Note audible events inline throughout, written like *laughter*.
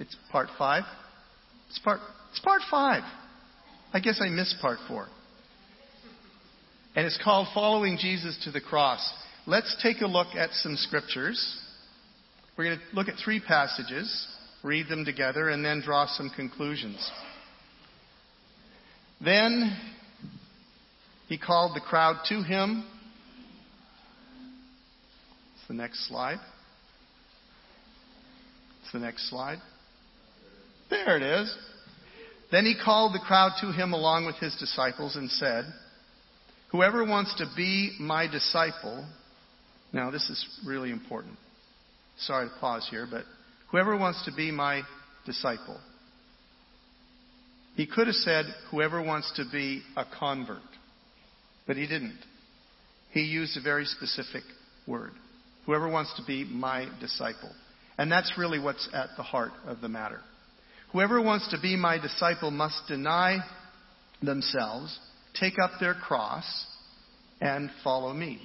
It's part five. It's part, it's part five. I guess I missed part four. And it's called Following Jesus to the Cross. Let's take a look at some scriptures. We're going to look at three passages, read them together, and then draw some conclusions. Then he called the crowd to him. It's the next slide. It's the next slide. There it is. Then he called the crowd to him along with his disciples and said, Whoever wants to be my disciple, now this is really important. Sorry to pause here, but whoever wants to be my disciple. He could have said, whoever wants to be a convert, but he didn't. He used a very specific word. Whoever wants to be my disciple. And that's really what's at the heart of the matter. Whoever wants to be my disciple must deny themselves, take up their cross, and follow me.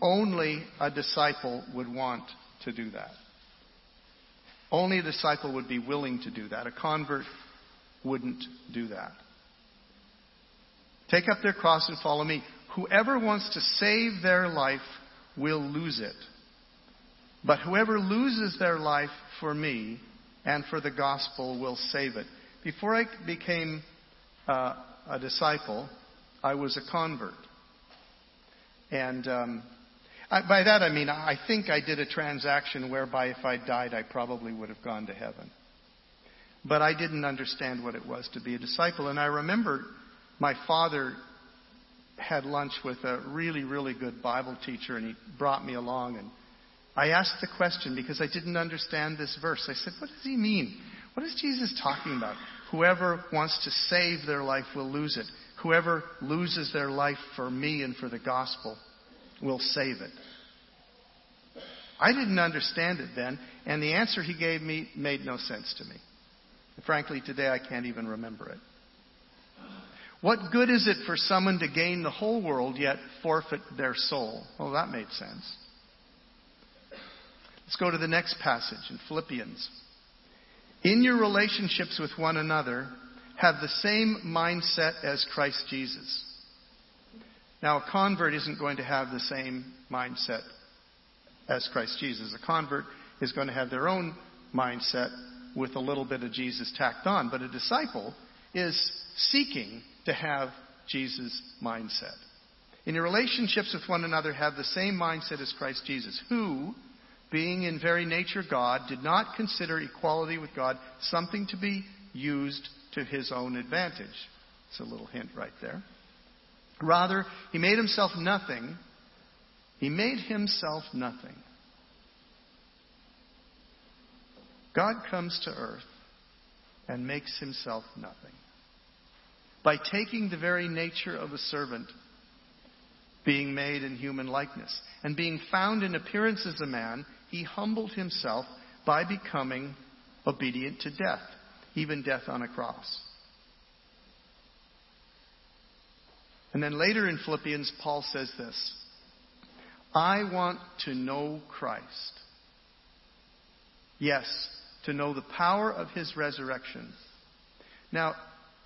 Only a disciple would want to do that. Only a disciple would be willing to do that. A convert wouldn't do that. Take up their cross and follow me. Whoever wants to save their life will lose it. But whoever loses their life for me and for the gospel will save it. Before I became uh, a disciple, I was a convert. And um, I, by that I mean I think I did a transaction whereby if I died, I probably would have gone to heaven. But I didn't understand what it was to be a disciple. And I remember my father had lunch with a really, really good Bible teacher, and he brought me along and I asked the question because I didn't understand this verse. I said, What does he mean? What is Jesus talking about? Whoever wants to save their life will lose it. Whoever loses their life for me and for the gospel will save it. I didn't understand it then, and the answer he gave me made no sense to me. Frankly, today I can't even remember it. What good is it for someone to gain the whole world yet forfeit their soul? Well, that made sense. Let's go to the next passage in Philippians. In your relationships with one another, have the same mindset as Christ Jesus. Now, a convert isn't going to have the same mindset as Christ Jesus. A convert is going to have their own mindset with a little bit of Jesus tacked on. But a disciple is seeking to have Jesus' mindset. In your relationships with one another, have the same mindset as Christ Jesus, who, being in very nature God, did not consider equality with God something to be used to his own advantage. It's a little hint right there. Rather, he made himself nothing. He made himself nothing. God comes to earth and makes himself nothing. By taking the very nature of a servant, being made in human likeness, and being found in appearance as a man, he humbled himself by becoming obedient to death, even death on a cross. And then later in Philippians, Paul says this I want to know Christ. Yes, to know the power of his resurrection. Now,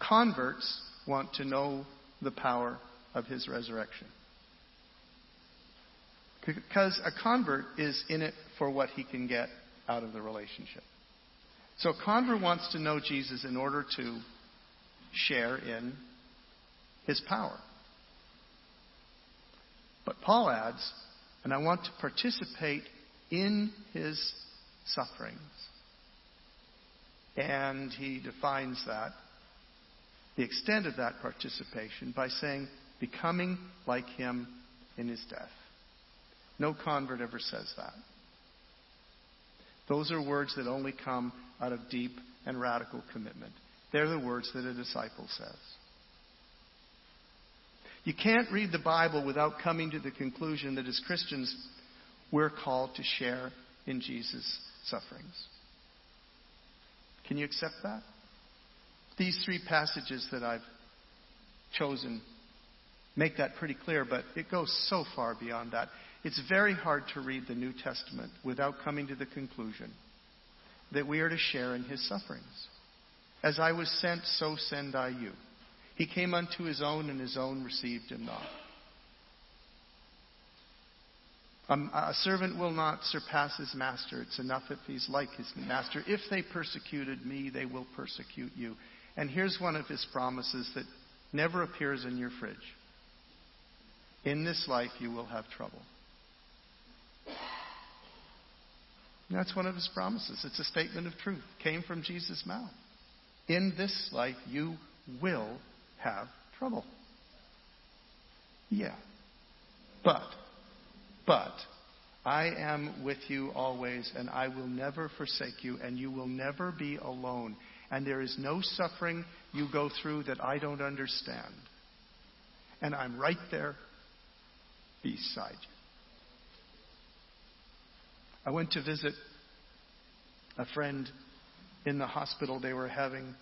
converts want to know the power of his resurrection. Because a convert is in it for what he can get out of the relationship. So a convert wants to know Jesus in order to share in his power. But Paul adds, and I want to participate in his sufferings. And he defines that, the extent of that participation, by saying, becoming like him in his death. No convert ever says that. Those are words that only come out of deep and radical commitment. They're the words that a disciple says. You can't read the Bible without coming to the conclusion that as Christians, we're called to share in Jesus' sufferings. Can you accept that? These three passages that I've chosen make that pretty clear, but it goes so far beyond that. It's very hard to read the New Testament without coming to the conclusion that we are to share in his sufferings. As I was sent, so send I you. He came unto his own, and his own received him not. Um, a servant will not surpass his master. It's enough if he's like his master. If they persecuted me, they will persecute you. And here's one of his promises that never appears in your fridge In this life, you will have trouble. That's one of his promises. It's a statement of truth. Came from Jesus' mouth. In this life, you will have trouble. Yeah. But, but, I am with you always, and I will never forsake you, and you will never be alone. And there is no suffering you go through that I don't understand. And I'm right there beside you. I went to visit a friend in the hospital. They were having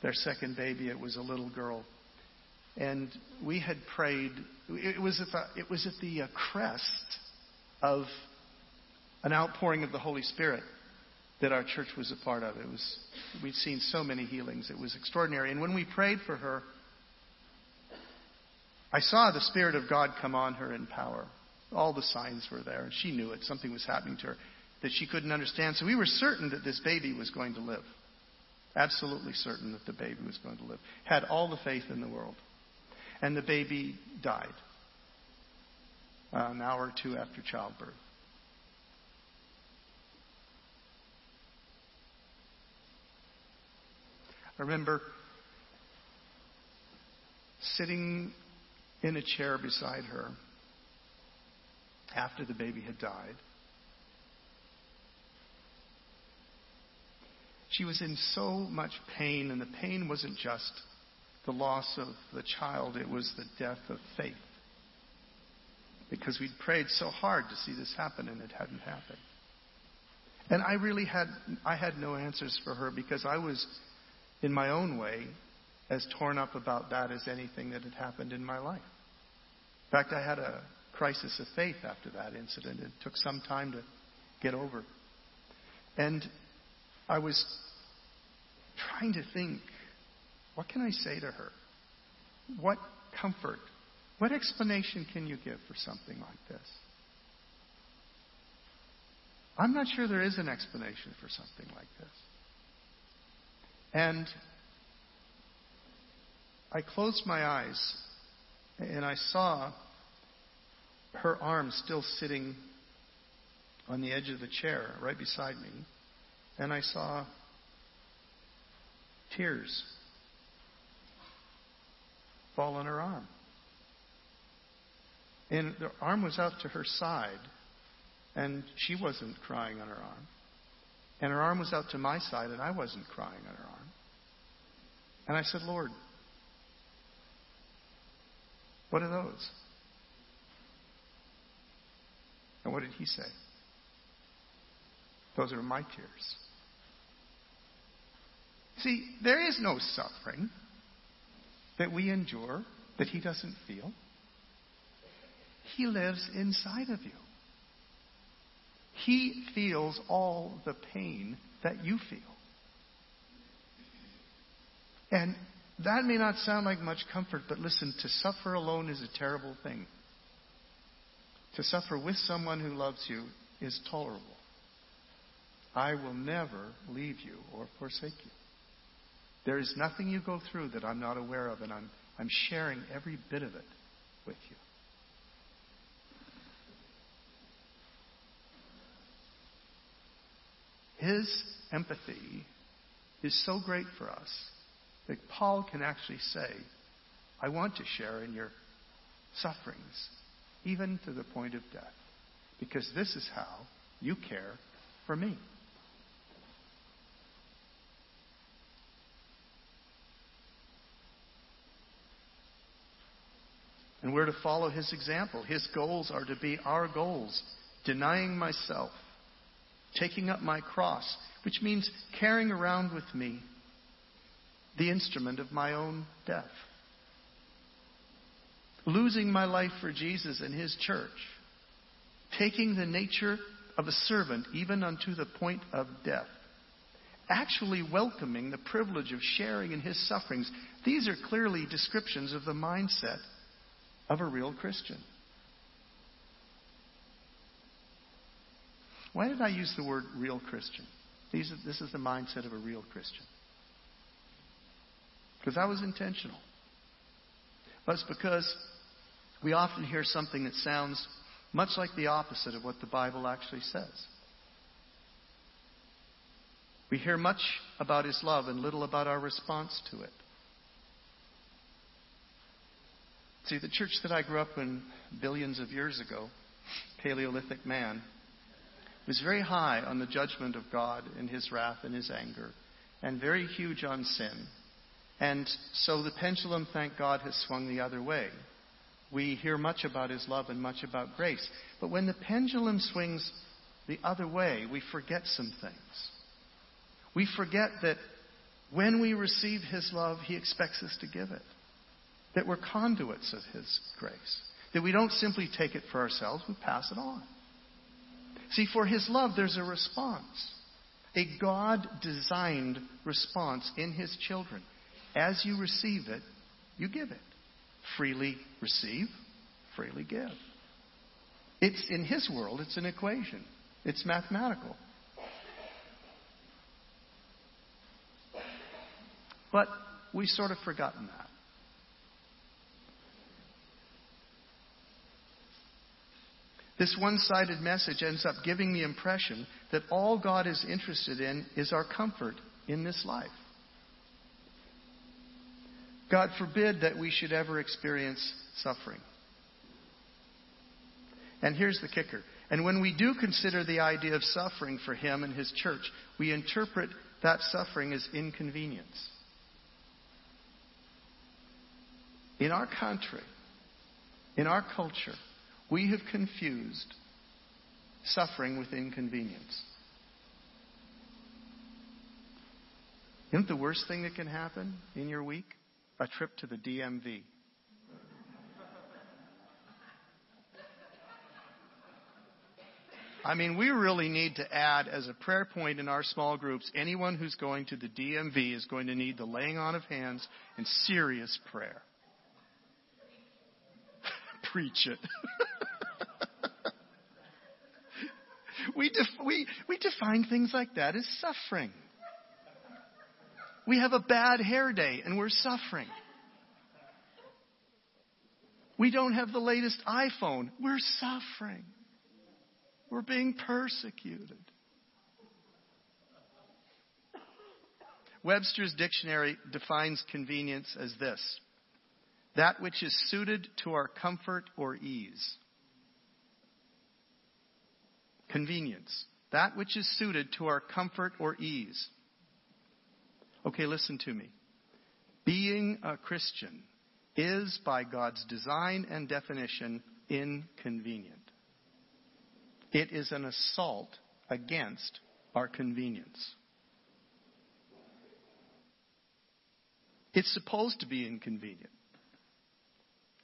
their second baby. It was a little girl. And we had prayed. It was at the, it was at the uh, crest of an outpouring of the Holy Spirit that our church was a part of. It was we'd seen so many healings. It was extraordinary. And when we prayed for her, I saw the Spirit of God come on her in power. All the signs were there, and she knew it. Something was happening to her that she couldn't understand. So we were certain that this baby was going to live. Absolutely certain that the baby was going to live. Had all the faith in the world. And the baby died uh, an hour or two after childbirth. I remember sitting in a chair beside her after the baby had died. She was in so much pain, and the pain wasn't just the loss of the child, it was the death of faith. Because we'd prayed so hard to see this happen, and it hadn't happened. And I really had, I had no answers for her because I was, in my own way, as torn up about that as anything that had happened in my life. In fact, I had a crisis of faith after that incident. It took some time to get over. And I was trying to think what can I say to her? What comfort, what explanation can you give for something like this? I'm not sure there is an explanation for something like this. And I closed my eyes and I saw her arm still sitting on the edge of the chair right beside me. And I saw tears fall on her arm. And the arm was out to her side, and she wasn't crying on her arm. And her arm was out to my side, and I wasn't crying on her arm. And I said, Lord, what are those? And what did he say? Those are my tears. See, there is no suffering that we endure that He doesn't feel. He lives inside of you. He feels all the pain that you feel. And that may not sound like much comfort, but listen, to suffer alone is a terrible thing. To suffer with someone who loves you is tolerable. I will never leave you or forsake you. There is nothing you go through that I'm not aware of, and I'm, I'm sharing every bit of it with you. His empathy is so great for us that Paul can actually say, I want to share in your sufferings, even to the point of death, because this is how you care for me. And we're to follow his example. His goals are to be our goals denying myself, taking up my cross, which means carrying around with me the instrument of my own death. Losing my life for Jesus and his church. Taking the nature of a servant, even unto the point of death. Actually welcoming the privilege of sharing in his sufferings. These are clearly descriptions of the mindset of a real Christian. Why did I use the word real Christian? These are, this is the mindset of a real Christian. Because I was intentional. But it's because we often hear something that sounds much like the opposite of what the Bible actually says. We hear much about His love and little about our response to it. See, the church that I grew up in billions of years ago, Paleolithic man, was very high on the judgment of God and His wrath and His anger, and very huge on sin. And so the pendulum, thank God, has swung the other way. We hear much about His love and much about grace. But when the pendulum swings the other way, we forget some things. We forget that when we receive His love, He expects us to give it. That we're conduits of His grace. That we don't simply take it for ourselves, we pass it on. See, for His love, there's a response. A God designed response in His children. As you receive it, you give it. Freely receive, freely give. It's in His world, it's an equation, it's mathematical. But we've sort of forgotten that. This one sided message ends up giving the impression that all God is interested in is our comfort in this life. God forbid that we should ever experience suffering. And here's the kicker. And when we do consider the idea of suffering for Him and His church, we interpret that suffering as inconvenience. In our country, in our culture, we have confused suffering with inconvenience. Isn't the worst thing that can happen in your week? A trip to the DMV. I mean, we really need to add as a prayer point in our small groups anyone who's going to the DMV is going to need the laying on of hands and serious prayer. *laughs* Preach it. *laughs* we, def- we, we define things like that as suffering. We have a bad hair day and we're suffering. We don't have the latest iPhone. We're suffering. We're being persecuted. Webster's dictionary defines convenience as this that which is suited to our comfort or ease. Convenience. That which is suited to our comfort or ease. Okay, listen to me. Being a Christian is, by God's design and definition, inconvenient. It is an assault against our convenience. It's supposed to be inconvenient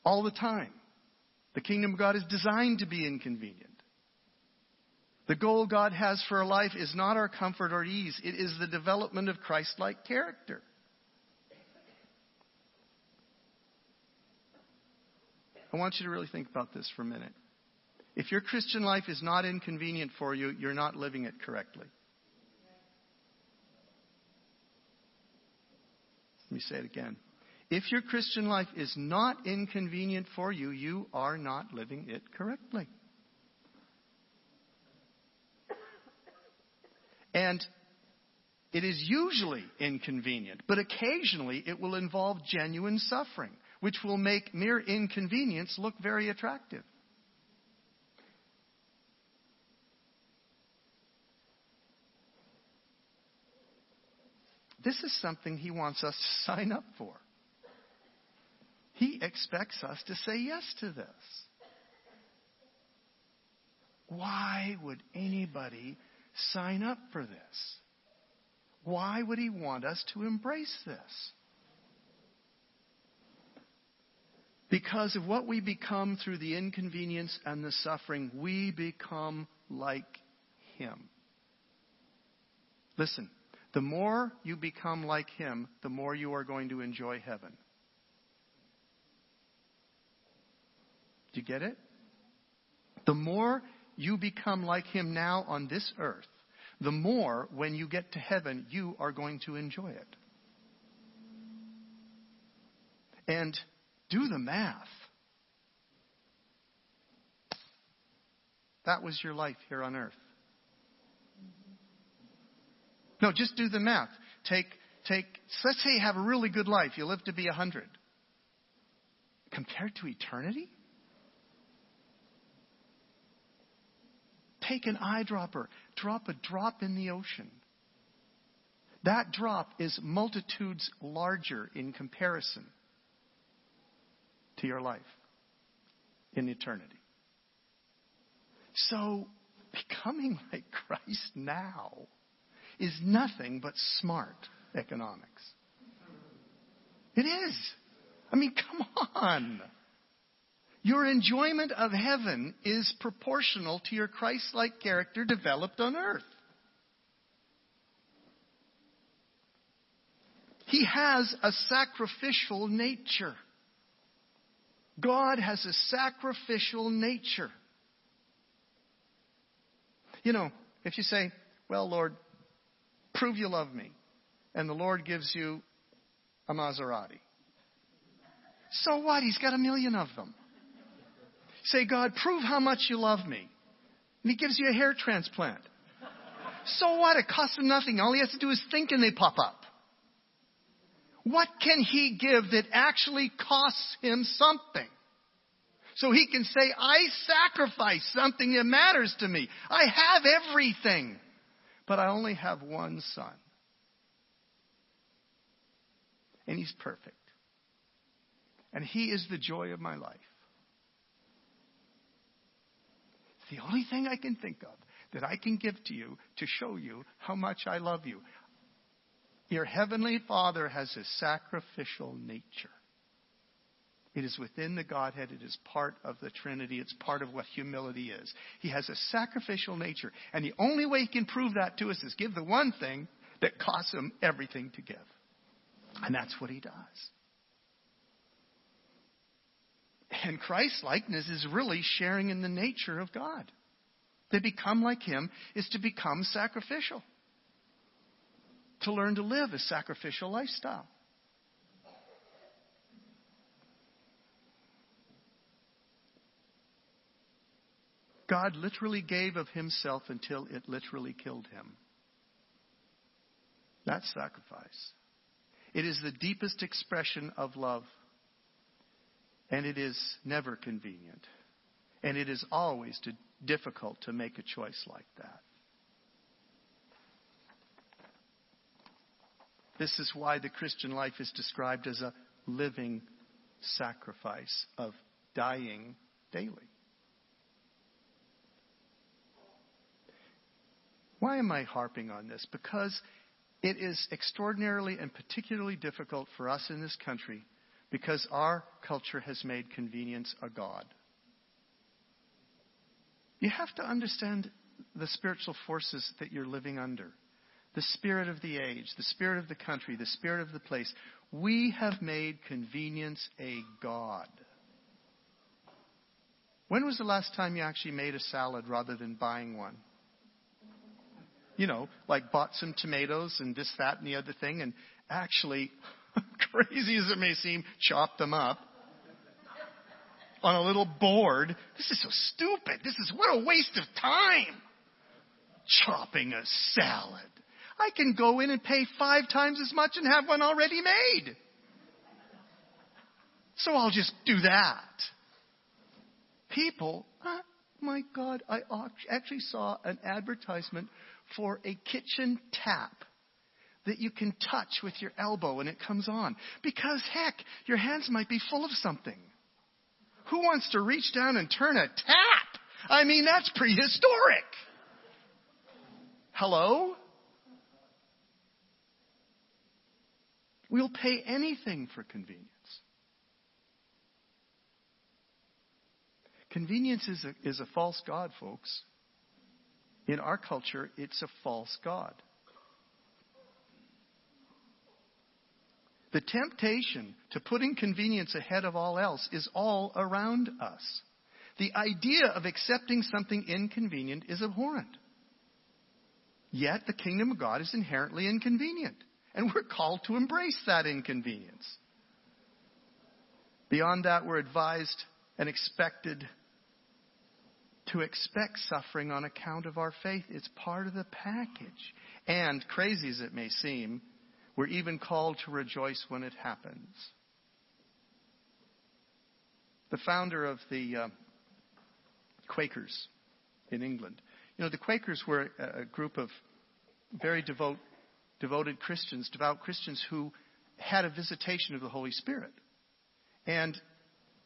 all the time. The kingdom of God is designed to be inconvenient. The goal God has for our life is not our comfort or ease, it is the development of Christ like character. I want you to really think about this for a minute. If your Christian life is not inconvenient for you, you're not living it correctly. Let me say it again. If your Christian life is not inconvenient for you, you are not living it correctly. And it is usually inconvenient, but occasionally it will involve genuine suffering, which will make mere inconvenience look very attractive. This is something he wants us to sign up for. He expects us to say yes to this. Why would anybody sign up for this? Why would he want us to embrace this? Because of what we become through the inconvenience and the suffering, we become like Him. Listen, the more you become like Him, the more you are going to enjoy heaven. Do you get it? The more you become like Him now on this earth, the more when you get to heaven, you are going to enjoy it. And do the math. That was your life here on earth. No, just do the math. Take, take, let's say you have a really good life. You live to be 100. Compared to eternity? Take an eyedropper, drop a drop in the ocean. That drop is multitudes larger in comparison to your life in eternity. So, becoming like Christ now is nothing but smart economics. It is. I mean, come on. Your enjoyment of heaven is proportional to your Christ like character developed on earth. He has a sacrificial nature. God has a sacrificial nature. You know, if you say, Well, Lord, prove you love me, and the Lord gives you a Maserati. So what? He's got a million of them. Say, God, prove how much you love me. And he gives you a hair transplant. So what? It costs him nothing. All he has to do is think and they pop up. What can he give that actually costs him something? So he can say, I sacrifice something that matters to me. I have everything, but I only have one son. And he's perfect. And he is the joy of my life. It's the only thing I can think of that I can give to you to show you how much I love you. Your heavenly Father has a sacrificial nature. It is within the Godhead. It is part of the Trinity. It's part of what humility is. He has a sacrificial nature. And the only way he can prove that to us is give the one thing that costs him everything to give. And that's what he does. And Christ likeness is really sharing in the nature of God. To become like him is to become sacrificial to learn to live a sacrificial lifestyle. God literally gave of himself until it literally killed him. That's sacrifice. It is the deepest expression of love. And it is never convenient. And it is always difficult to make a choice like that. This is why the Christian life is described as a living sacrifice of dying daily. Why am I harping on this? Because it is extraordinarily and particularly difficult for us in this country because our culture has made convenience a God. You have to understand the spiritual forces that you're living under the spirit of the age, the spirit of the country, the spirit of the place. We have made convenience a God. When was the last time you actually made a salad rather than buying one? You know, like bought some tomatoes and this, that, and the other thing, and actually, *laughs* crazy as it may seem, chop them up on a little board. This is so stupid. This is what a waste of time. Chopping a salad. I can go in and pay five times as much and have one already made. So I'll just do that. People, oh my God, I actually saw an advertisement for a kitchen tap that you can touch with your elbow and it comes on. Because heck, your hands might be full of something. Who wants to reach down and turn a tap? I mean, that's prehistoric. Hello? We'll pay anything for convenience. Convenience is a, is a false God, folks. In our culture, it's a false God. The temptation to putting convenience ahead of all else is all around us. The idea of accepting something inconvenient is abhorrent. Yet the kingdom of God is inherently inconvenient, and we're called to embrace that inconvenience. Beyond that, we're advised and expected to expect suffering on account of our faith. It's part of the package. And, crazy as it may seem, we're even called to rejoice when it happens. The founder of the uh, Quakers in England. You know, the Quakers were a group of very devout, devoted Christians, devout Christians who had a visitation of the Holy Spirit. And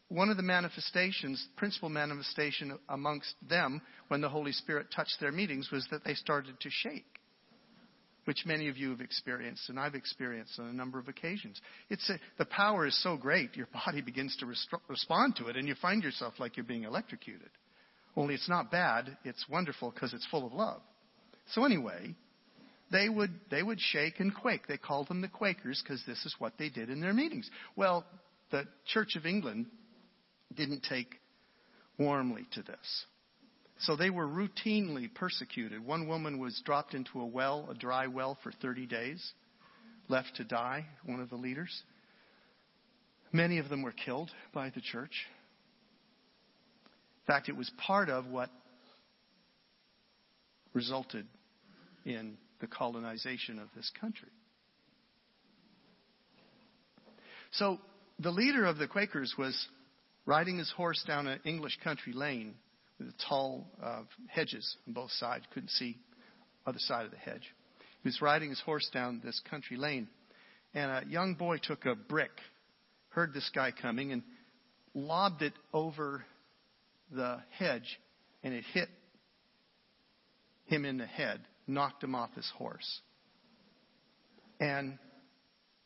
one of the manifestations, principal manifestation amongst them when the Holy Spirit touched their meetings was that they started to shake which many of you have experienced, and I've experienced on a number of occasions. It's a, the power is so great, your body begins to rest- respond to it, and you find yourself like you're being electrocuted. Only it's not bad; it's wonderful because it's full of love. So anyway, they would they would shake and quake. They called them the Quakers because this is what they did in their meetings. Well, the Church of England didn't take warmly to this. So they were routinely persecuted. One woman was dropped into a well, a dry well, for 30 days, left to die, one of the leaders. Many of them were killed by the church. In fact, it was part of what resulted in the colonization of this country. So the leader of the Quakers was riding his horse down an English country lane with tall uh, hedges on both sides. Couldn't see other side of the hedge. He was riding his horse down this country lane, and a young boy took a brick, heard this guy coming, and lobbed it over the hedge, and it hit him in the head, knocked him off his horse. And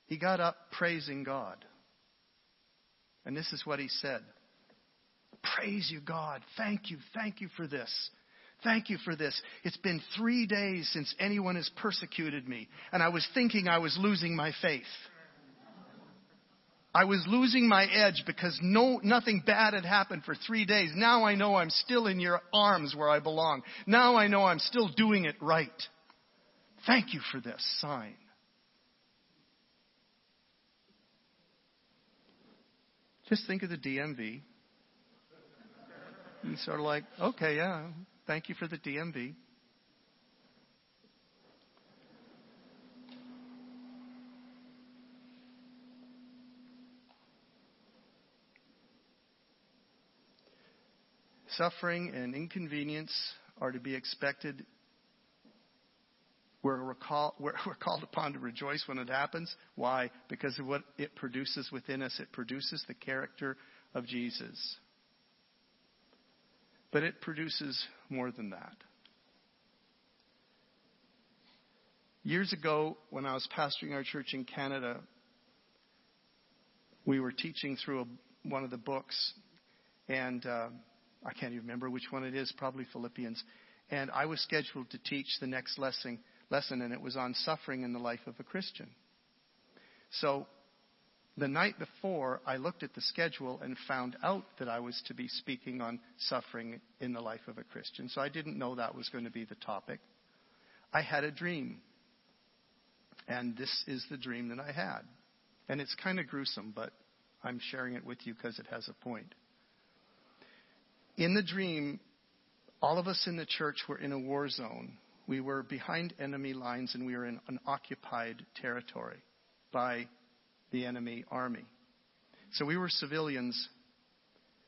he got up praising God. And this is what he said Praise you, God. Thank you. Thank you for this. Thank you for this. It's been three days since anyone has persecuted me, and I was thinking I was losing my faith. I was losing my edge because no, nothing bad had happened for three days. Now I know I'm still in your arms where I belong. Now I know I'm still doing it right. Thank you for this sign. Just think of the DMV and sort of like, okay, yeah, thank you for the DMV. Suffering and inconvenience are to be expected. We're, we're, we're, *laughs* we're called upon to rejoice when it happens. Why? Because of what it produces within us. It produces the character of Jesus. But it produces more than that. Years ago, when I was pastoring our church in Canada, we were teaching through a, one of the books, and uh, I can't even remember which one it is, probably Philippians. And I was scheduled to teach the next lesson, lesson, and it was on suffering in the life of a Christian. So the night before, I looked at the schedule and found out that I was to be speaking on suffering in the life of a Christian. So I didn't know that was going to be the topic. I had a dream. And this is the dream that I had. And it's kind of gruesome, but I'm sharing it with you because it has a point. In the dream, all of us in the church were in a war zone. We were behind enemy lines and we were in an occupied territory by the enemy army. So we were civilians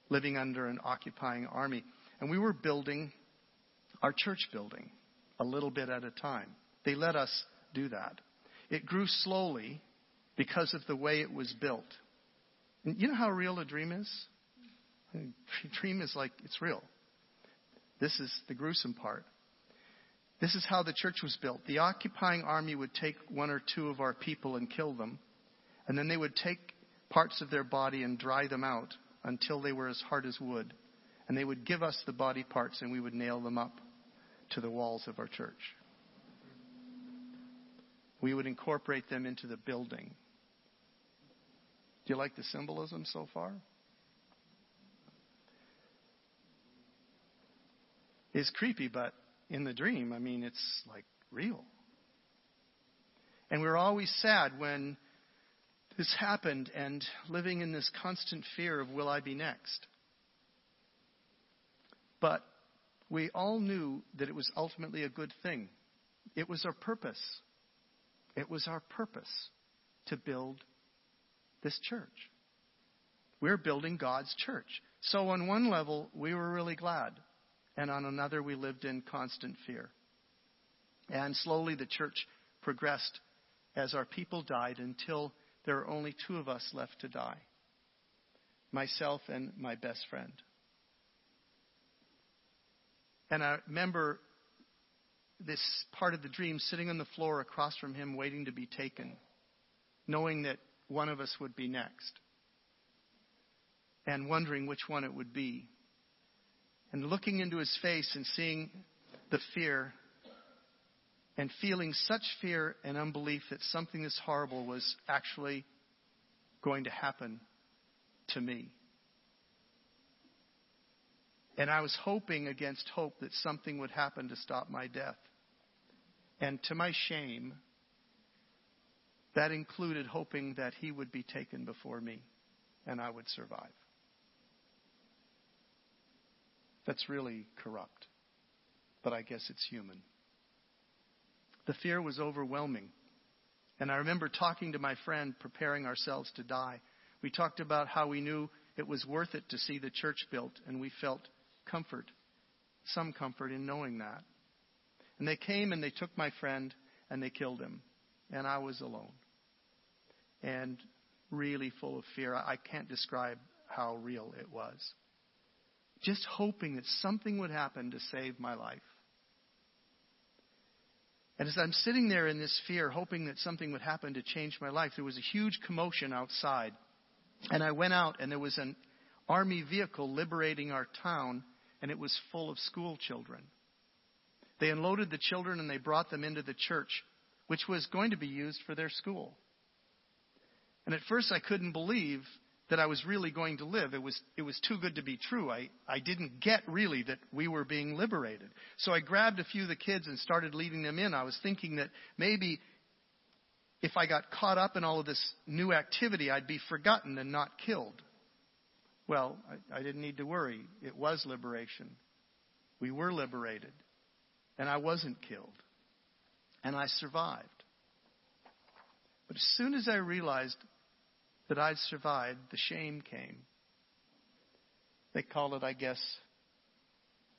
living under an occupying army. And we were building our church building a little bit at a time. They let us do that. It grew slowly because of the way it was built. And you know how real a dream is? *laughs* A dream is like it's real. This is the gruesome part. This is how the church was built. The occupying army would take one or two of our people and kill them and then they would take parts of their body and dry them out until they were as hard as wood. And they would give us the body parts and we would nail them up to the walls of our church. We would incorporate them into the building. Do you like the symbolism so far? It's creepy, but in the dream, I mean, it's like real. And we we're always sad when this happened and living in this constant fear of will I be next. But we all knew that it was ultimately a good thing. It was our purpose. It was our purpose to build this church. We're building God's church. So, on one level, we were really glad. And on another, we lived in constant fear. And slowly, the church progressed as our people died until there are only two of us left to die myself and my best friend. And I remember this part of the dream sitting on the floor across from him, waiting to be taken, knowing that one of us would be next, and wondering which one it would be. And looking into his face and seeing the fear and feeling such fear and unbelief that something this horrible was actually going to happen to me. And I was hoping against hope that something would happen to stop my death. And to my shame, that included hoping that he would be taken before me and I would survive. That's really corrupt, but I guess it's human. The fear was overwhelming. And I remember talking to my friend, preparing ourselves to die. We talked about how we knew it was worth it to see the church built, and we felt comfort, some comfort in knowing that. And they came and they took my friend and they killed him. And I was alone. And really full of fear. I can't describe how real it was. Just hoping that something would happen to save my life. And as I'm sitting there in this fear, hoping that something would happen to change my life, there was a huge commotion outside. And I went out, and there was an army vehicle liberating our town, and it was full of school children. They unloaded the children and they brought them into the church, which was going to be used for their school. And at first, I couldn't believe that I was really going to live. It was, it was too good to be true. I, I didn't get really that we were being liberated. So I grabbed a few of the kids and started leading them in. I was thinking that maybe if I got caught up in all of this new activity, I'd be forgotten and not killed. Well, I, I didn't need to worry. It was liberation. We were liberated. And I wasn't killed. And I survived. But as soon as I realized that I'd survived, the shame came. They call it, I guess,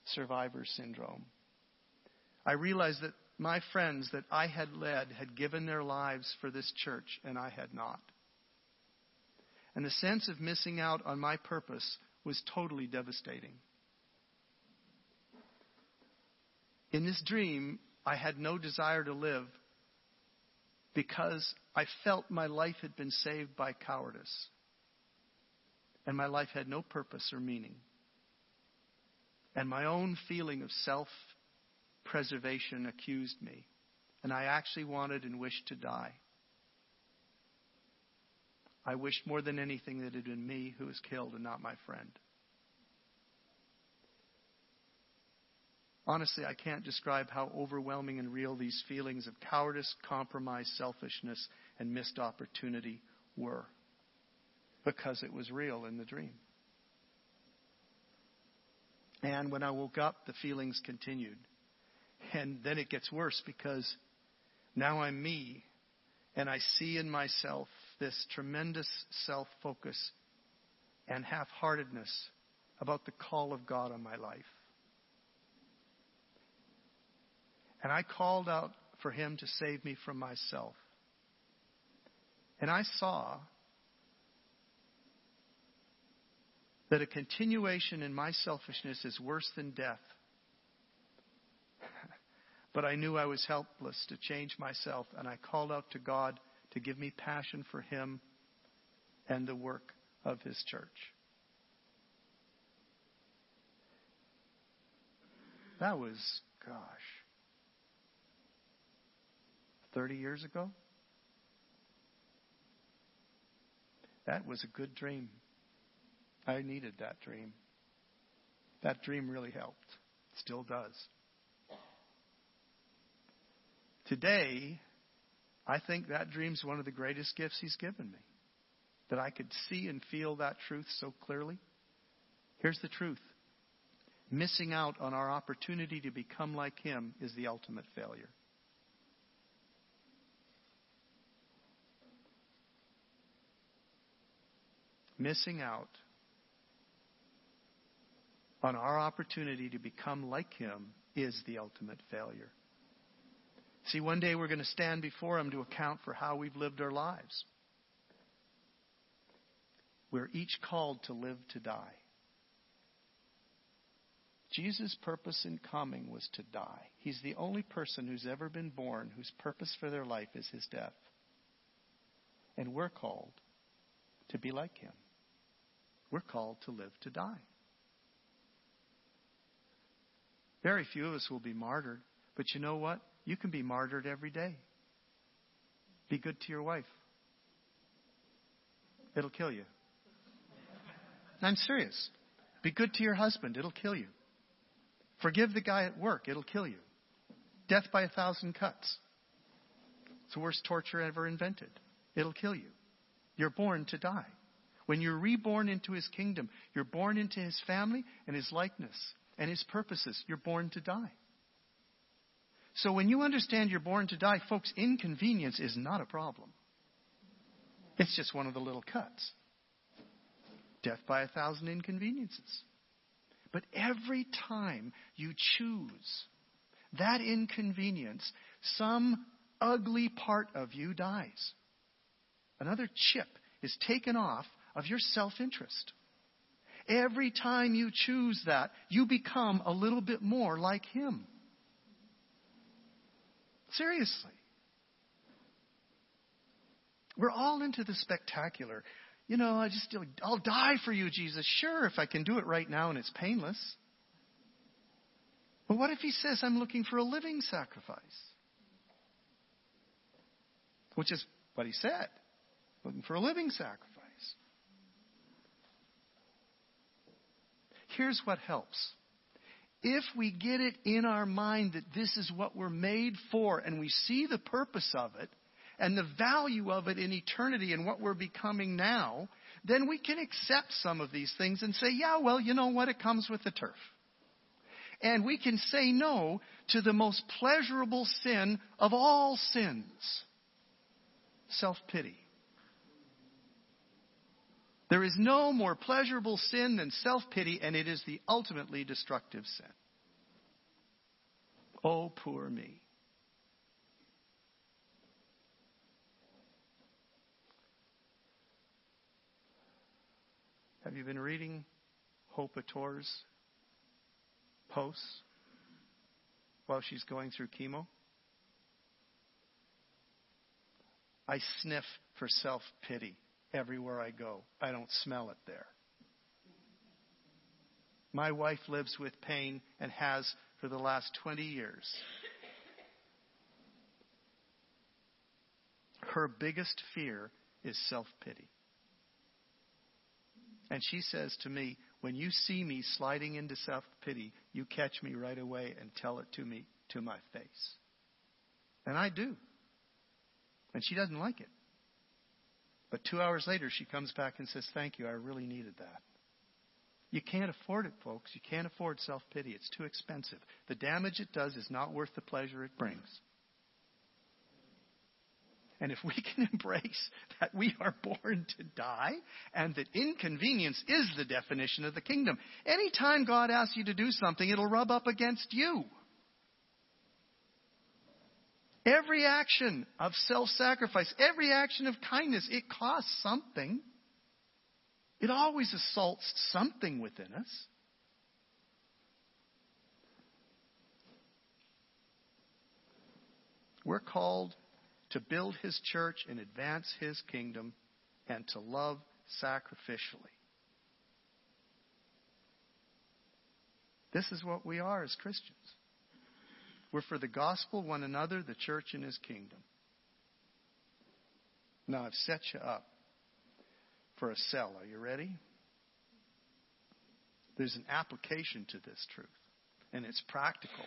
survivor syndrome. I realized that my friends that I had led had given their lives for this church, and I had not. And the sense of missing out on my purpose was totally devastating. In this dream, I had no desire to live because I felt my life had been saved by cowardice. And my life had no purpose or meaning. And my own feeling of self preservation accused me. And I actually wanted and wished to die. I wished more than anything that it had been me who was killed and not my friend. Honestly, I can't describe how overwhelming and real these feelings of cowardice, compromise, selfishness, and missed opportunity were. Because it was real in the dream. And when I woke up, the feelings continued. And then it gets worse because now I'm me. And I see in myself this tremendous self focus and half heartedness about the call of God on my life. And I called out for him to save me from myself. And I saw that a continuation in my selfishness is worse than death. *laughs* but I knew I was helpless to change myself, and I called out to God to give me passion for Him and the work of His church. That was gosh. 30 years ago? That was a good dream. I needed that dream. That dream really helped. Still does. Today, I think that dream's one of the greatest gifts He's given me. That I could see and feel that truth so clearly. Here's the truth missing out on our opportunity to become like Him is the ultimate failure. Missing out on our opportunity to become like Him is the ultimate failure. See, one day we're going to stand before Him to account for how we've lived our lives. We're each called to live to die. Jesus' purpose in coming was to die. He's the only person who's ever been born whose purpose for their life is his death. And we're called to be like him. We're called to live to die. Very few of us will be martyred. But you know what? You can be martyred every day. Be good to your wife. It'll kill you. I'm serious. Be good to your husband. It'll kill you. Forgive the guy at work. It'll kill you. Death by a thousand cuts. It's the worst torture ever invented. It'll kill you. You're born to die. When you're reborn into his kingdom, you're born into his family and his likeness and his purposes. You're born to die. So when you understand you're born to die, folks, inconvenience is not a problem. It's just one of the little cuts. Death by a thousand inconveniences. But every time you choose that inconvenience, some ugly part of you dies. Another chip is taken off of your self interest. Every time you choose that, you become a little bit more like Him. Seriously. We're all into the spectacular. You know, I just, I'll die for you, Jesus. Sure, if I can do it right now and it's painless. But what if he says, I'm looking for a living sacrifice? Which is what he said. Looking for a living sacrifice. Here's what helps. If we get it in our mind that this is what we're made for and we see the purpose of it and the value of it in eternity and what we're becoming now, then we can accept some of these things and say, yeah, well, you know what? It comes with the turf. And we can say no to the most pleasurable sin of all sins self pity. There is no more pleasurable sin than self pity, and it is the ultimately destructive sin. Oh, poor me. Have you been reading Hope Atore's posts while she's going through chemo? I sniff for self pity everywhere I go. I don't smell it there. My wife lives with pain and has for the last 20 years. Her biggest fear is self pity. And she says to me, When you see me sliding into self pity, you catch me right away and tell it to me to my face. And I do. And she doesn't like it. But two hours later, she comes back and says, Thank you, I really needed that. You can't afford it, folks. You can't afford self pity. It's too expensive. The damage it does is not worth the pleasure it brings. And if we *laughs* can embrace that we are born to die and that inconvenience is the definition of the kingdom, anytime God asks you to do something, it'll rub up against you. Every action of self sacrifice, every action of kindness, it costs something. It always assaults something within us. We're called to build his church and advance his kingdom and to love sacrificially. This is what we are as Christians. We're for the gospel, one another, the church, and his kingdom. Now, I've set you up for a sell. Are you ready? There's an application to this truth, and it's practical,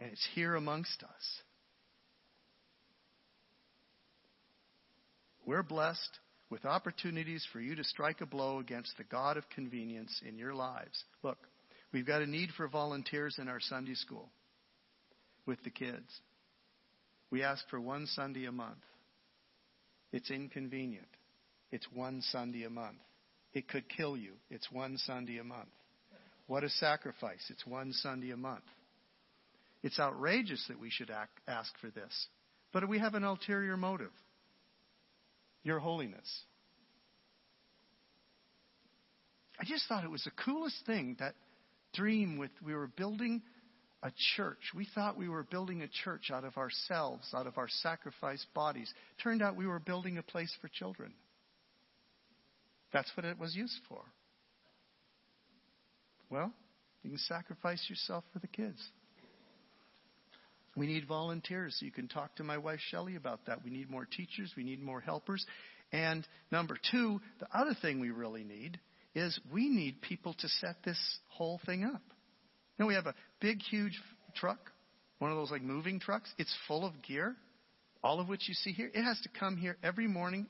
and it's here amongst us. We're blessed with opportunities for you to strike a blow against the God of convenience in your lives. Look, we've got a need for volunteers in our Sunday school with the kids. We ask for one Sunday a month. It's inconvenient. It's one Sunday a month. It could kill you. It's one Sunday a month. What a sacrifice. It's one Sunday a month. It's outrageous that we should ask for this. But we have an ulterior motive your holiness. I just thought it was the coolest thing that dream with we were building a church. We thought we were building a church out of ourselves, out of our sacrificed bodies. Turned out we were building a place for children. That's what it was used for. Well, you can sacrifice yourself for the kids. We need volunteers. You can talk to my wife Shelley about that. We need more teachers. We need more helpers. And number two, the other thing we really need is we need people to set this whole thing up. You know, we have a big, huge truck, one of those like moving trucks. It's full of gear, all of which you see here. It has to come here every morning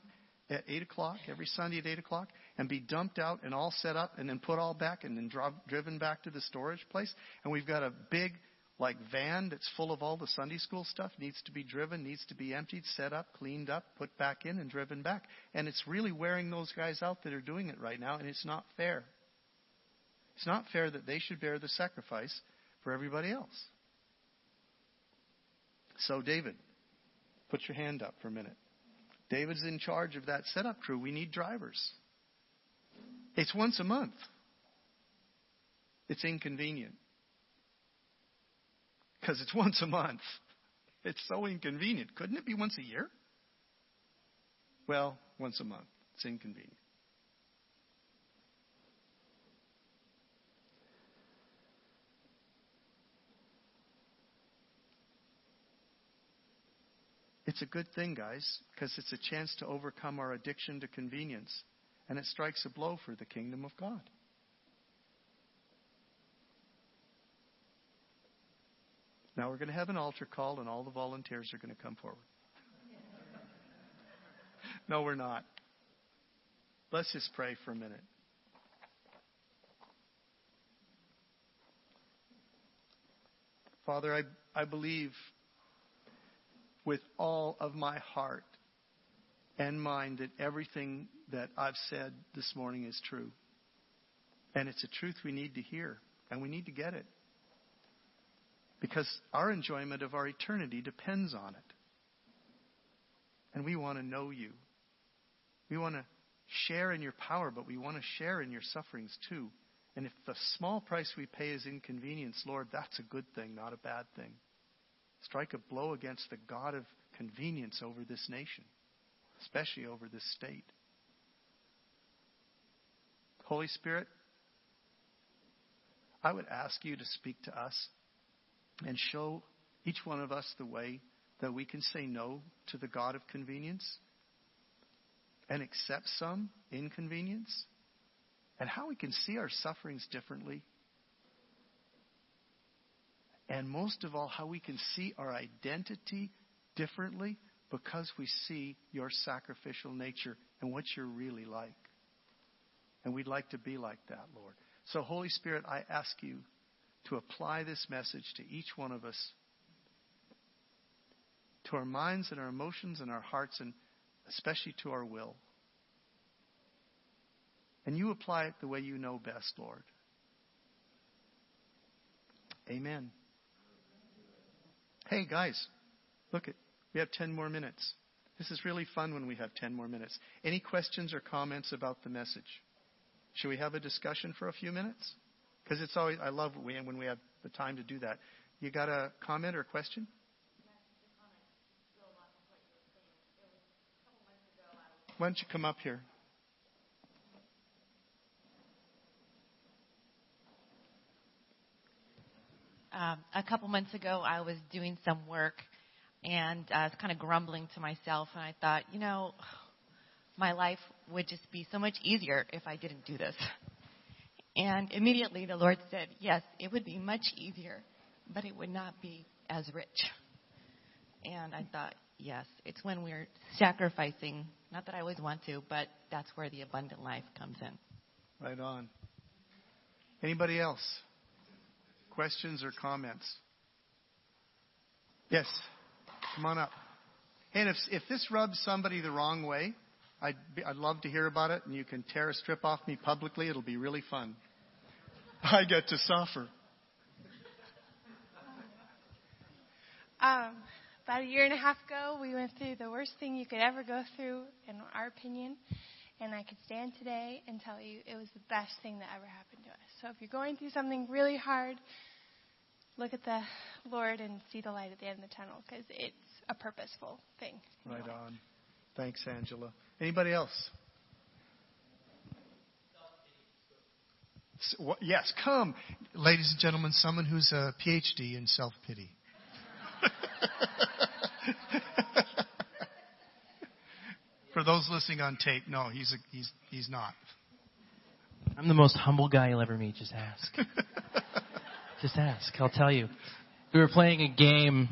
at 8 o'clock, every Sunday at 8 o'clock, and be dumped out and all set up and then put all back and then driven back to the storage place. And we've got a big like van that's full of all the Sunday school stuff needs to be driven, needs to be emptied, set up, cleaned up, put back in, and driven back. And it's really wearing those guys out that are doing it right now, and it's not fair. It's not fair that they should bear the sacrifice for everybody else. So, David, put your hand up for a minute. David's in charge of that setup crew. We need drivers. It's once a month. It's inconvenient because it's *laughs* once a month. It's so inconvenient. Couldn't it be once a year? Well, once a month. It's inconvenient. It's a good thing, guys, because it's a chance to overcome our addiction to convenience, and it strikes a blow for the kingdom of God. Now we're going to have an altar call, and all the volunteers are going to come forward. *laughs* no, we're not. Let's just pray for a minute. Father, I, I believe with all of my heart and mind that everything that I've said this morning is true. And it's a truth we need to hear, and we need to get it because our enjoyment of our eternity depends on it. And we want to know you. We want to share in your power, but we want to share in your sufferings too. And if the small price we pay is inconvenience, Lord, that's a good thing, not a bad thing. Strike a blow against the God of convenience over this nation, especially over this state. Holy Spirit, I would ask you to speak to us and show each one of us the way that we can say no to the God of convenience and accept some inconvenience and how we can see our sufferings differently. And most of all, how we can see our identity differently because we see your sacrificial nature and what you're really like. And we'd like to be like that, Lord. So, Holy Spirit, I ask you to apply this message to each one of us, to our minds and our emotions and our hearts, and especially to our will. And you apply it the way you know best, Lord. Amen. Hey, guys, look at we have 10 more minutes. This is really fun when we have 10 more minutes. Any questions or comments about the message? Should we have a discussion for a few minutes? Because it's always, I love when we have the time to do that. You got a comment or a question? Why don't you come up here? Um, a couple months ago, I was doing some work and I was kind of grumbling to myself, and I thought, you know, my life would just be so much easier if I didn't do this. And immediately the Lord said, yes, it would be much easier, but it would not be as rich. And I thought, yes, it's when we're sacrificing, not that I always want to, but that's where the abundant life comes in. Right on. Anybody else? Questions or comments? Yes. Come on up. And if, if this rubs somebody the wrong way, I'd, be, I'd love to hear about it, and you can tear a strip off me publicly. It'll be really fun. I get to suffer. Um, about a year and a half ago, we went through the worst thing you could ever go through, in our opinion. And I could stand today and tell you it was the best thing that ever happened to us. So if you're going through something really hard, look at the Lord and see the light at the end of the tunnel because it's a purposeful thing. Right on. Thanks, Angela. Anybody else? Yes, come. Ladies and gentlemen, someone who's a PhD in self pity. *laughs* For those listening on tape, no, he's, a, he's, he's not. I'm the most humble guy you'll ever meet. Just ask. *laughs* Just ask. I'll tell you. We were playing a game.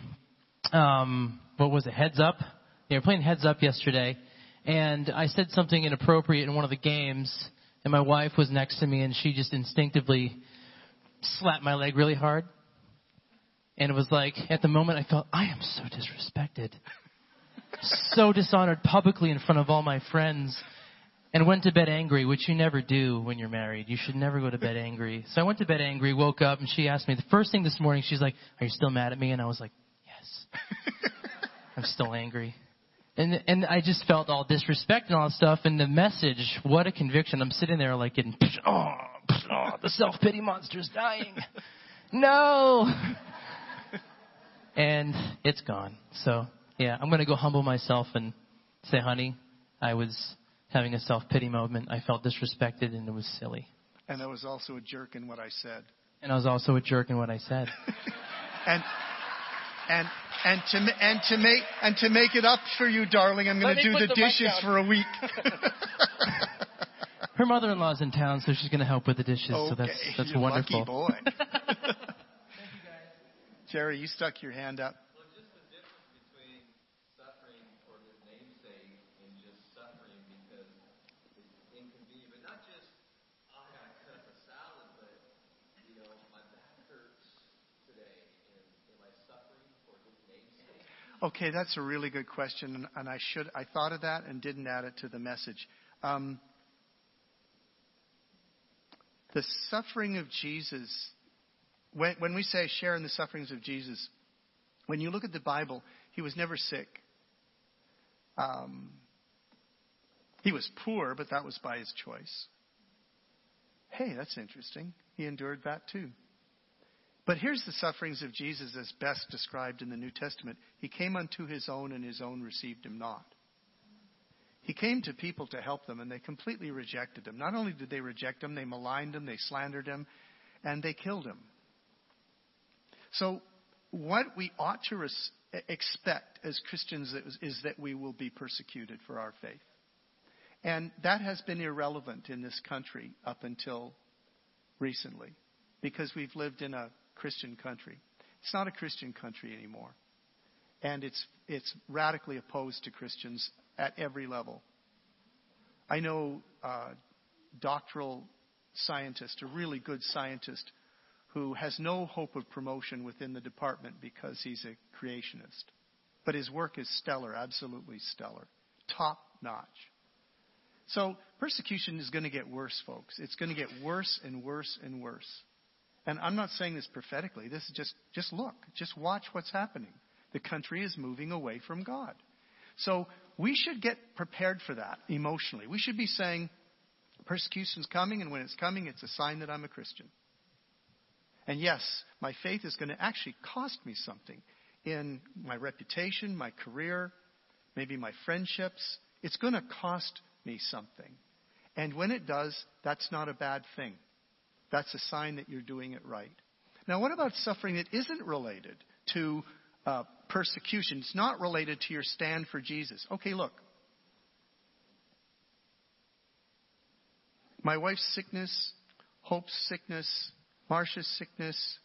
Um, what was it? Heads up. Yeah, we were playing Heads Up yesterday, and I said something inappropriate in one of the games, and my wife was next to me, and she just instinctively slapped my leg really hard. And it was like, at the moment, I felt, I am so disrespected. *laughs* so dishonored publicly in front of all my friends. And went to bed angry, which you never do when you're married. You should never go to bed angry. So I went to bed angry, woke up, and she asked me, the first thing this morning, she's like, Are you still mad at me? And I was like, Yes. *laughs* I'm still angry. And and I just felt all disrespect and all that stuff. And the message, what a conviction! I'm sitting there like getting, oh, oh the self pity monster's dying. No. *laughs* and it's gone. So yeah, I'm gonna go humble myself and say, honey, I was having a self pity moment. I felt disrespected and it was silly. And I was also a jerk in what I said. And I was also a jerk in what I said. *laughs* and and and to and to make and to make it up for you, darling, I'm going to do the, the dishes for a week. *laughs* *laughs* Her mother-in-law's in town, so she's going to help with the dishes. Okay, so that's that's you wonderful. Lucky boy. Jerry, you stuck your hand up. Well, just the difference between suffering for his namesake and just suffering because it's inconvenient, but not just I got to cut up a salad, but you know my back hurts today, and am I suffering for his namesake? Okay, that's a really good question, and, I should I thought of that and didn't add it to the message. Um, the suffering of Jesus, when, when we say share in the sufferings of Jesus, when you look at the Bible, he was never sick. Um, he was poor, but that was by his choice. Hey, that's interesting. He endured that too. But here's the sufferings of Jesus as best described in the New Testament. He came unto his own, and his own received him not. He came to people to help them, and they completely rejected him. Not only did they reject him, they maligned him, they slandered him, and they killed him. So, what we ought to res- expect as Christians is, is that we will be persecuted for our faith. And that has been irrelevant in this country up until recently because we've lived in a Christian country. It's not a Christian country anymore. And it's, it's radically opposed to Christians at every level. I know a doctoral scientist, a really good scientist, who has no hope of promotion within the department because he's a creationist. But his work is stellar, absolutely stellar, top notch. So persecution is going to get worse, folks. It's going to get worse and worse and worse. And I'm not saying this prophetically. This is just, just look, just watch what's happening. The country is moving away from God. So we should get prepared for that emotionally. We should be saying, persecution's coming, and when it's coming, it's a sign that I'm a Christian. And yes, my faith is going to actually cost me something in my reputation, my career, maybe my friendships. It's going to cost me something. And when it does, that's not a bad thing. That's a sign that you're doing it right. Now, what about suffering that isn't related to uh, persecution? It's not related to your stand for Jesus. Okay, look. My wife's sickness, Hope's sickness, Marcia's sickness,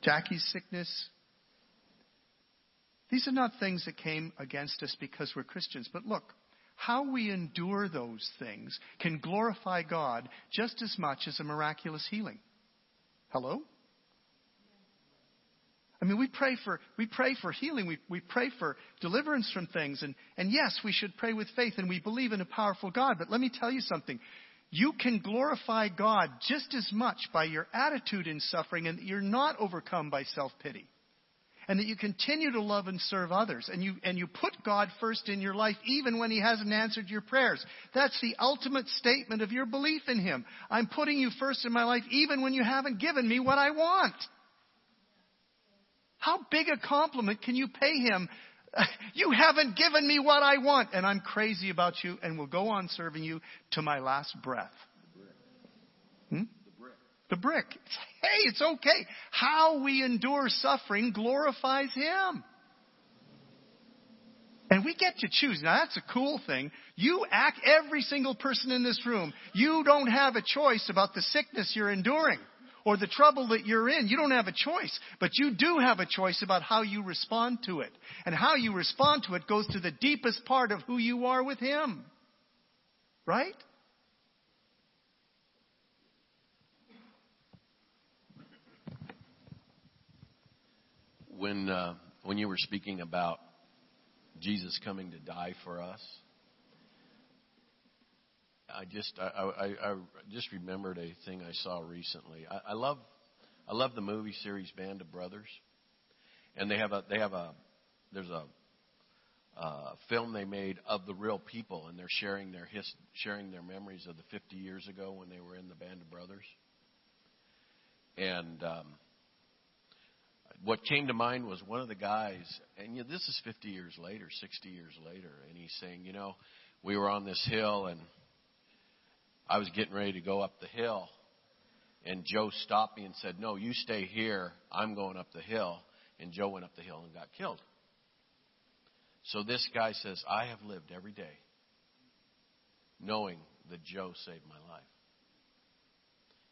Jackie's sickness. These are not things that came against us because we're Christians. But look, how we endure those things can glorify God just as much as a miraculous healing. Hello? I mean, we pray for, we pray for healing. We, we pray for deliverance from things. And, and yes, we should pray with faith and we believe in a powerful God. But let me tell you something. You can glorify God just as much by your attitude in suffering and you're not overcome by self-pity. And that you continue to love and serve others. And you, and you put God first in your life even when He hasn't answered your prayers. That's the ultimate statement of your belief in Him. I'm putting you first in my life even when you haven't given me what I want. How big a compliment can you pay him? *laughs* You haven't given me what I want, and I'm crazy about you, and will go on serving you to my last breath. Hmm? The brick. Hey, it's okay. How we endure suffering glorifies Him. And we get to choose. Now that's a cool thing. You act, every single person in this room, you don't have a choice about the sickness you're enduring or the trouble that you're in. You don't have a choice, but you do have a choice about how you respond to it. And how you respond to it goes to the deepest part of who you are with Him. Right? When, uh, when you were speaking about Jesus coming to die for us, I just I, I, I just remembered a thing I saw recently. I, I love I love the movie series Band of Brothers, and they have a they have a there's a uh, film they made of the real people, and they're sharing their his, sharing their memories of the 50 years ago when they were in the Band of Brothers. And um, what came to mind was one of the guys, and you know, this is 50 years later, 60 years later, and he's saying, you know, we were on this hill and I was getting ready to go up the hill, and Joe stopped me and said, No, you stay here. I'm going up the hill. And Joe went up the hill and got killed. So this guy says, I have lived every day knowing that Joe saved my life.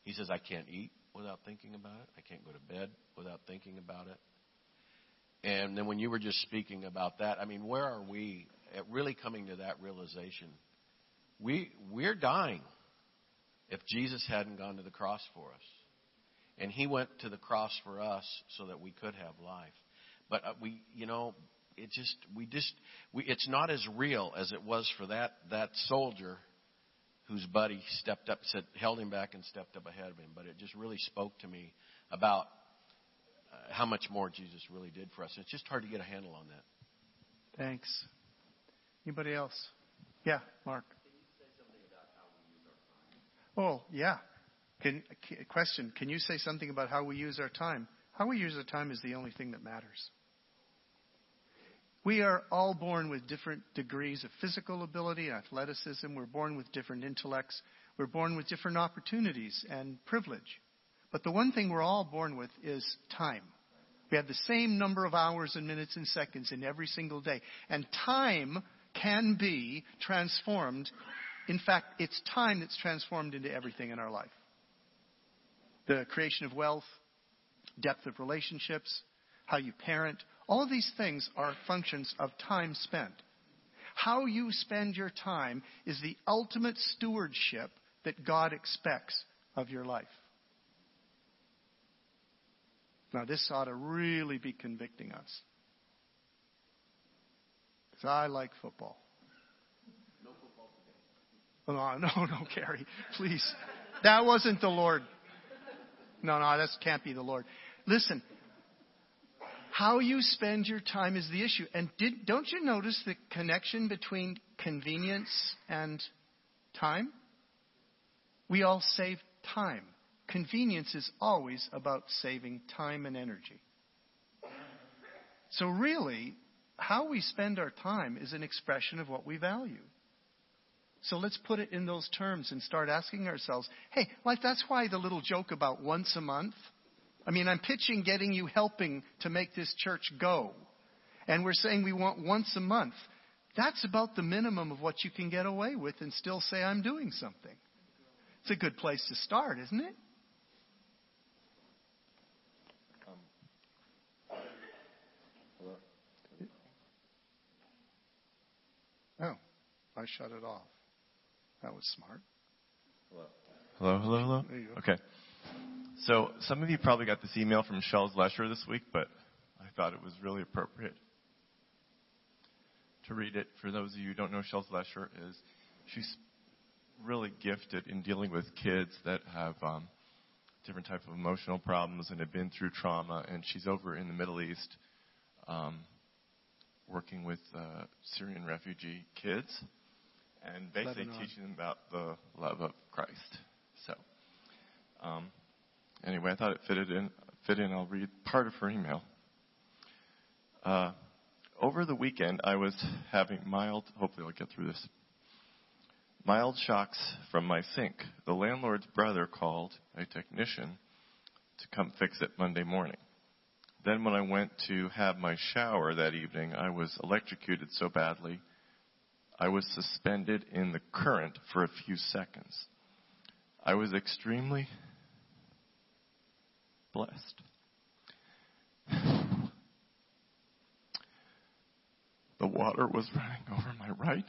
He says, I can't eat without thinking about it. I can't go to bed without thinking about it. And then when you were just speaking about that, I mean, where are we at really coming to that realization? We, we're dying if Jesus hadn't gone to the cross for us. And he went to the cross for us so that we could have life. But uh, we, you know, it just we just we it's not as real as it was for that that soldier whose buddy stepped up said held him back and stepped up ahead of him. But it just really spoke to me about uh, how much more Jesus really did for us. It's just hard to get a handle on that. Thanks. Anybody else? Yeah mark. Oh, yeah. Can, question. Can you say something about how we use our time? How we use our time is the only thing that matters. We are all born with different degrees of physical ability, athleticism. We're born with different intellects. We're born with different opportunities and privilege. But the one thing we're all born with is time. We have the same number of hours and minutes and seconds in every single day. And time can be transformed in fact, it's time that's transformed into everything in our life. The creation of wealth, depth of relationships, how you parent, all these things are functions of time spent. How you spend your time is the ultimate stewardship that God expects of your life. Now, this ought to really be convicting us. Because I like football. No Oh, no, no, *laughs* no, Gary, please. That wasn't the Lord. No, no, that can't be the Lord. Listen, how you spend your time is the issue. And did, don't you notice the connection between convenience and time? We all save time. Convenience is always about saving time and energy. So, really, how we spend our time is an expression of what we value. So let's put it in those terms and start asking ourselves, hey, like that's why the little joke about once a month. I mean, I'm pitching getting you helping to make this church go. And we're saying we want once a month. That's about the minimum of what you can get away with and still say I'm doing something. It's a good place to start, isn't it? Um, oh, I shut it off. That was smart. Hello, hello, hello. Go. Okay. So some of you probably got this email from Shells Lesher this week, but I thought it was really appropriate to read it. For those of you who don't know, Shells Lesher is she's really gifted in dealing with kids that have um, different type of emotional problems and have been through trauma. And she's over in the Middle East um, working with uh, Syrian refugee kids and basically Lebanon. teaching them about the love of Christ. So, um, anyway, I thought it fitted in. Fit in. I'll read part of her email. Uh, over the weekend, I was having mild. Hopefully, I'll get through this. Mild shocks from my sink. The landlord's brother called a technician to come fix it Monday morning. Then, when I went to have my shower that evening, I was electrocuted so badly I was suspended in the current for a few seconds. I was extremely blessed. *sighs* The water was running over my right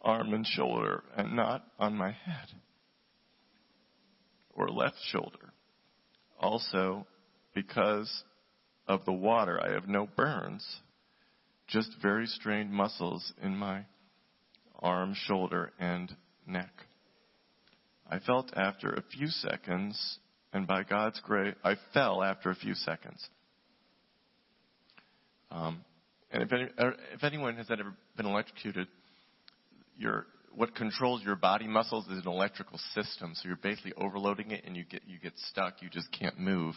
arm and shoulder and not on my head or left shoulder. Also, because of the water, I have no burns, just very strained muscles in my arm, shoulder, and neck. I felt after a few seconds, and by God's grace, I fell after a few seconds. Um, and if, any, er, if anyone has ever been electrocuted, your what controls your body muscles is an electrical system. So you're basically overloading it, and you get you get stuck. You just can't move.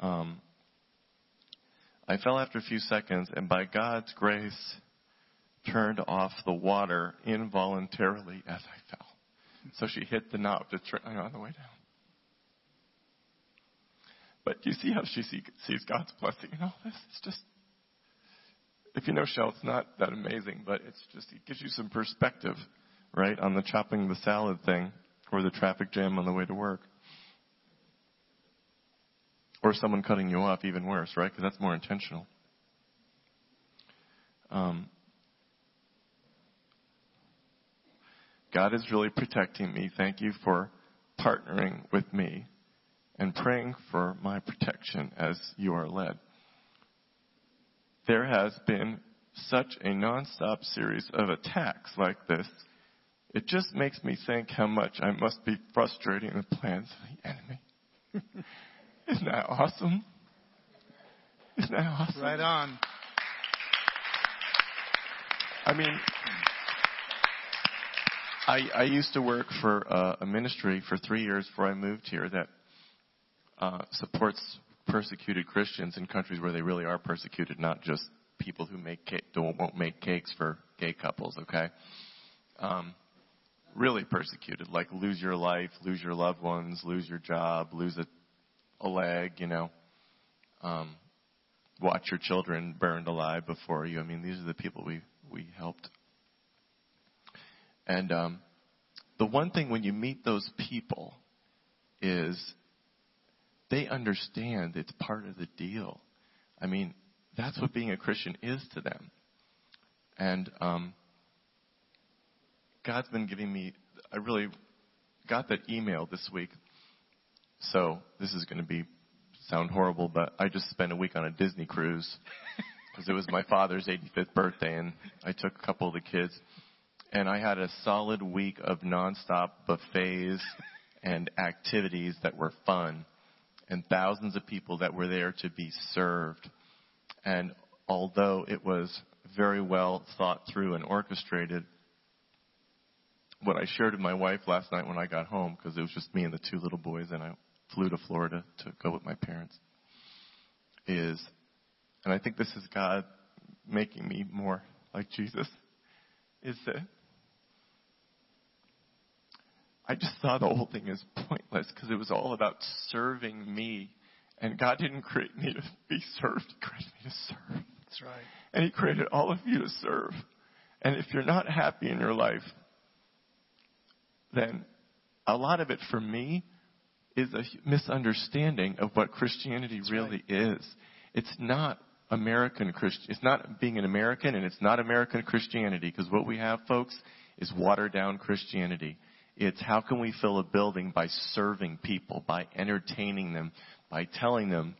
Um, I fell after a few seconds, and by God's grace, turned off the water involuntarily as I fell. So she hit the knob to turn on the way down. But you see how she see, sees God's blessing in all this? It's just, if you know Shell, it's not that amazing, but it's just, it gives you some perspective, right, on the chopping the salad thing or the traffic jam on the way to work. Or someone cutting you off, even worse, right? Because that's more intentional. Um, God is really protecting me. Thank you for partnering with me and praying for my protection as you are led. There has been such a nonstop series of attacks like this. It just makes me think how much I must be frustrating the plans of the enemy. *laughs* Isn't that awesome? Isn't that awesome? Right on. I mean, I, I used to work for uh, a ministry for three years before I moved here that uh, supports persecuted Christians in countries where they really are persecuted, not just people who make cake, don't, won't make cakes for gay couples. Okay, um, really persecuted, like lose your life, lose your loved ones, lose your job, lose a, a leg. You know, um, watch your children burned alive before you. I mean, these are the people we we helped. And um, the one thing when you meet those people is they understand it's part of the deal. I mean, that's what being a Christian is to them. And um, God's been giving me, I really got that email this week. So this is going to be sound horrible, but I just spent a week on a Disney cruise *laughs* because it was my father's 85th birthday, and I took a couple of the kids, and I had a solid week of nonstop buffets *laughs* and activities that were fun, and thousands of people that were there to be served. And although it was very well thought through and orchestrated, what I shared with my wife last night when I got home, because it was just me and the two little boys, and I flew to Florida to go with my parents, is, and I think this is God making me more like Jesus, is that I just saw the whole thing as pointless because it was all about serving me. And God didn't create me to be served, He created me to serve. That's right. And He created all of you to serve. And if you're not happy in your life, then a lot of it for me is a misunderstanding of what Christianity That's really is. It's not American Christian. It's not being an American, and it's not American Christianity. Because what we have, folks, is watered down Christianity. It's how can we fill a building by serving people, by entertaining them, by telling them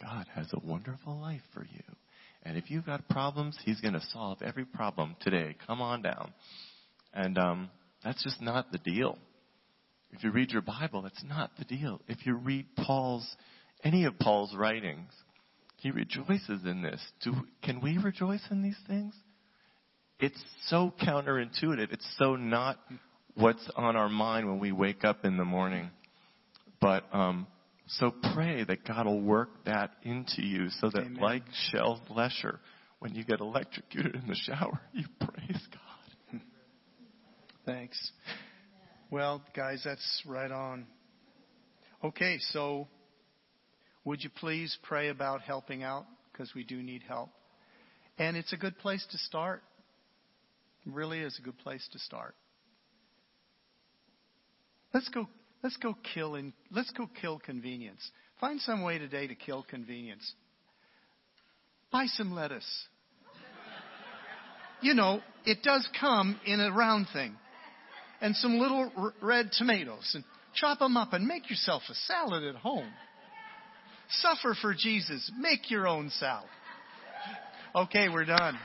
God has a wonderful life for you. And if you've got problems, He's going to solve every problem today. Come on down. And um, that's just not the deal. If you read your Bible, that's not the deal. If you read Paul's, any of Paul's writings, he rejoices in this. Do, can we rejoice in these things? It's so counterintuitive. It's so not what's on our mind when we wake up in the morning. But um, so pray that God will work that into you so that, Amen. like Shell Lesher, when you get electrocuted in the shower, *laughs* you praise God. *laughs* Thanks. Well, guys, that's right on. Okay, so would you please pray about helping out? Because we do need help. And it's a good place to start. It really is a good place to start. Let's go let's go kill in, let's go kill convenience. Find some way today to kill convenience. Buy some lettuce. You know, it does come in a round thing and some little r- red tomatoes and chop them up and make yourself a salad at home. Suffer for Jesus. Make your own salad. Okay, we're done.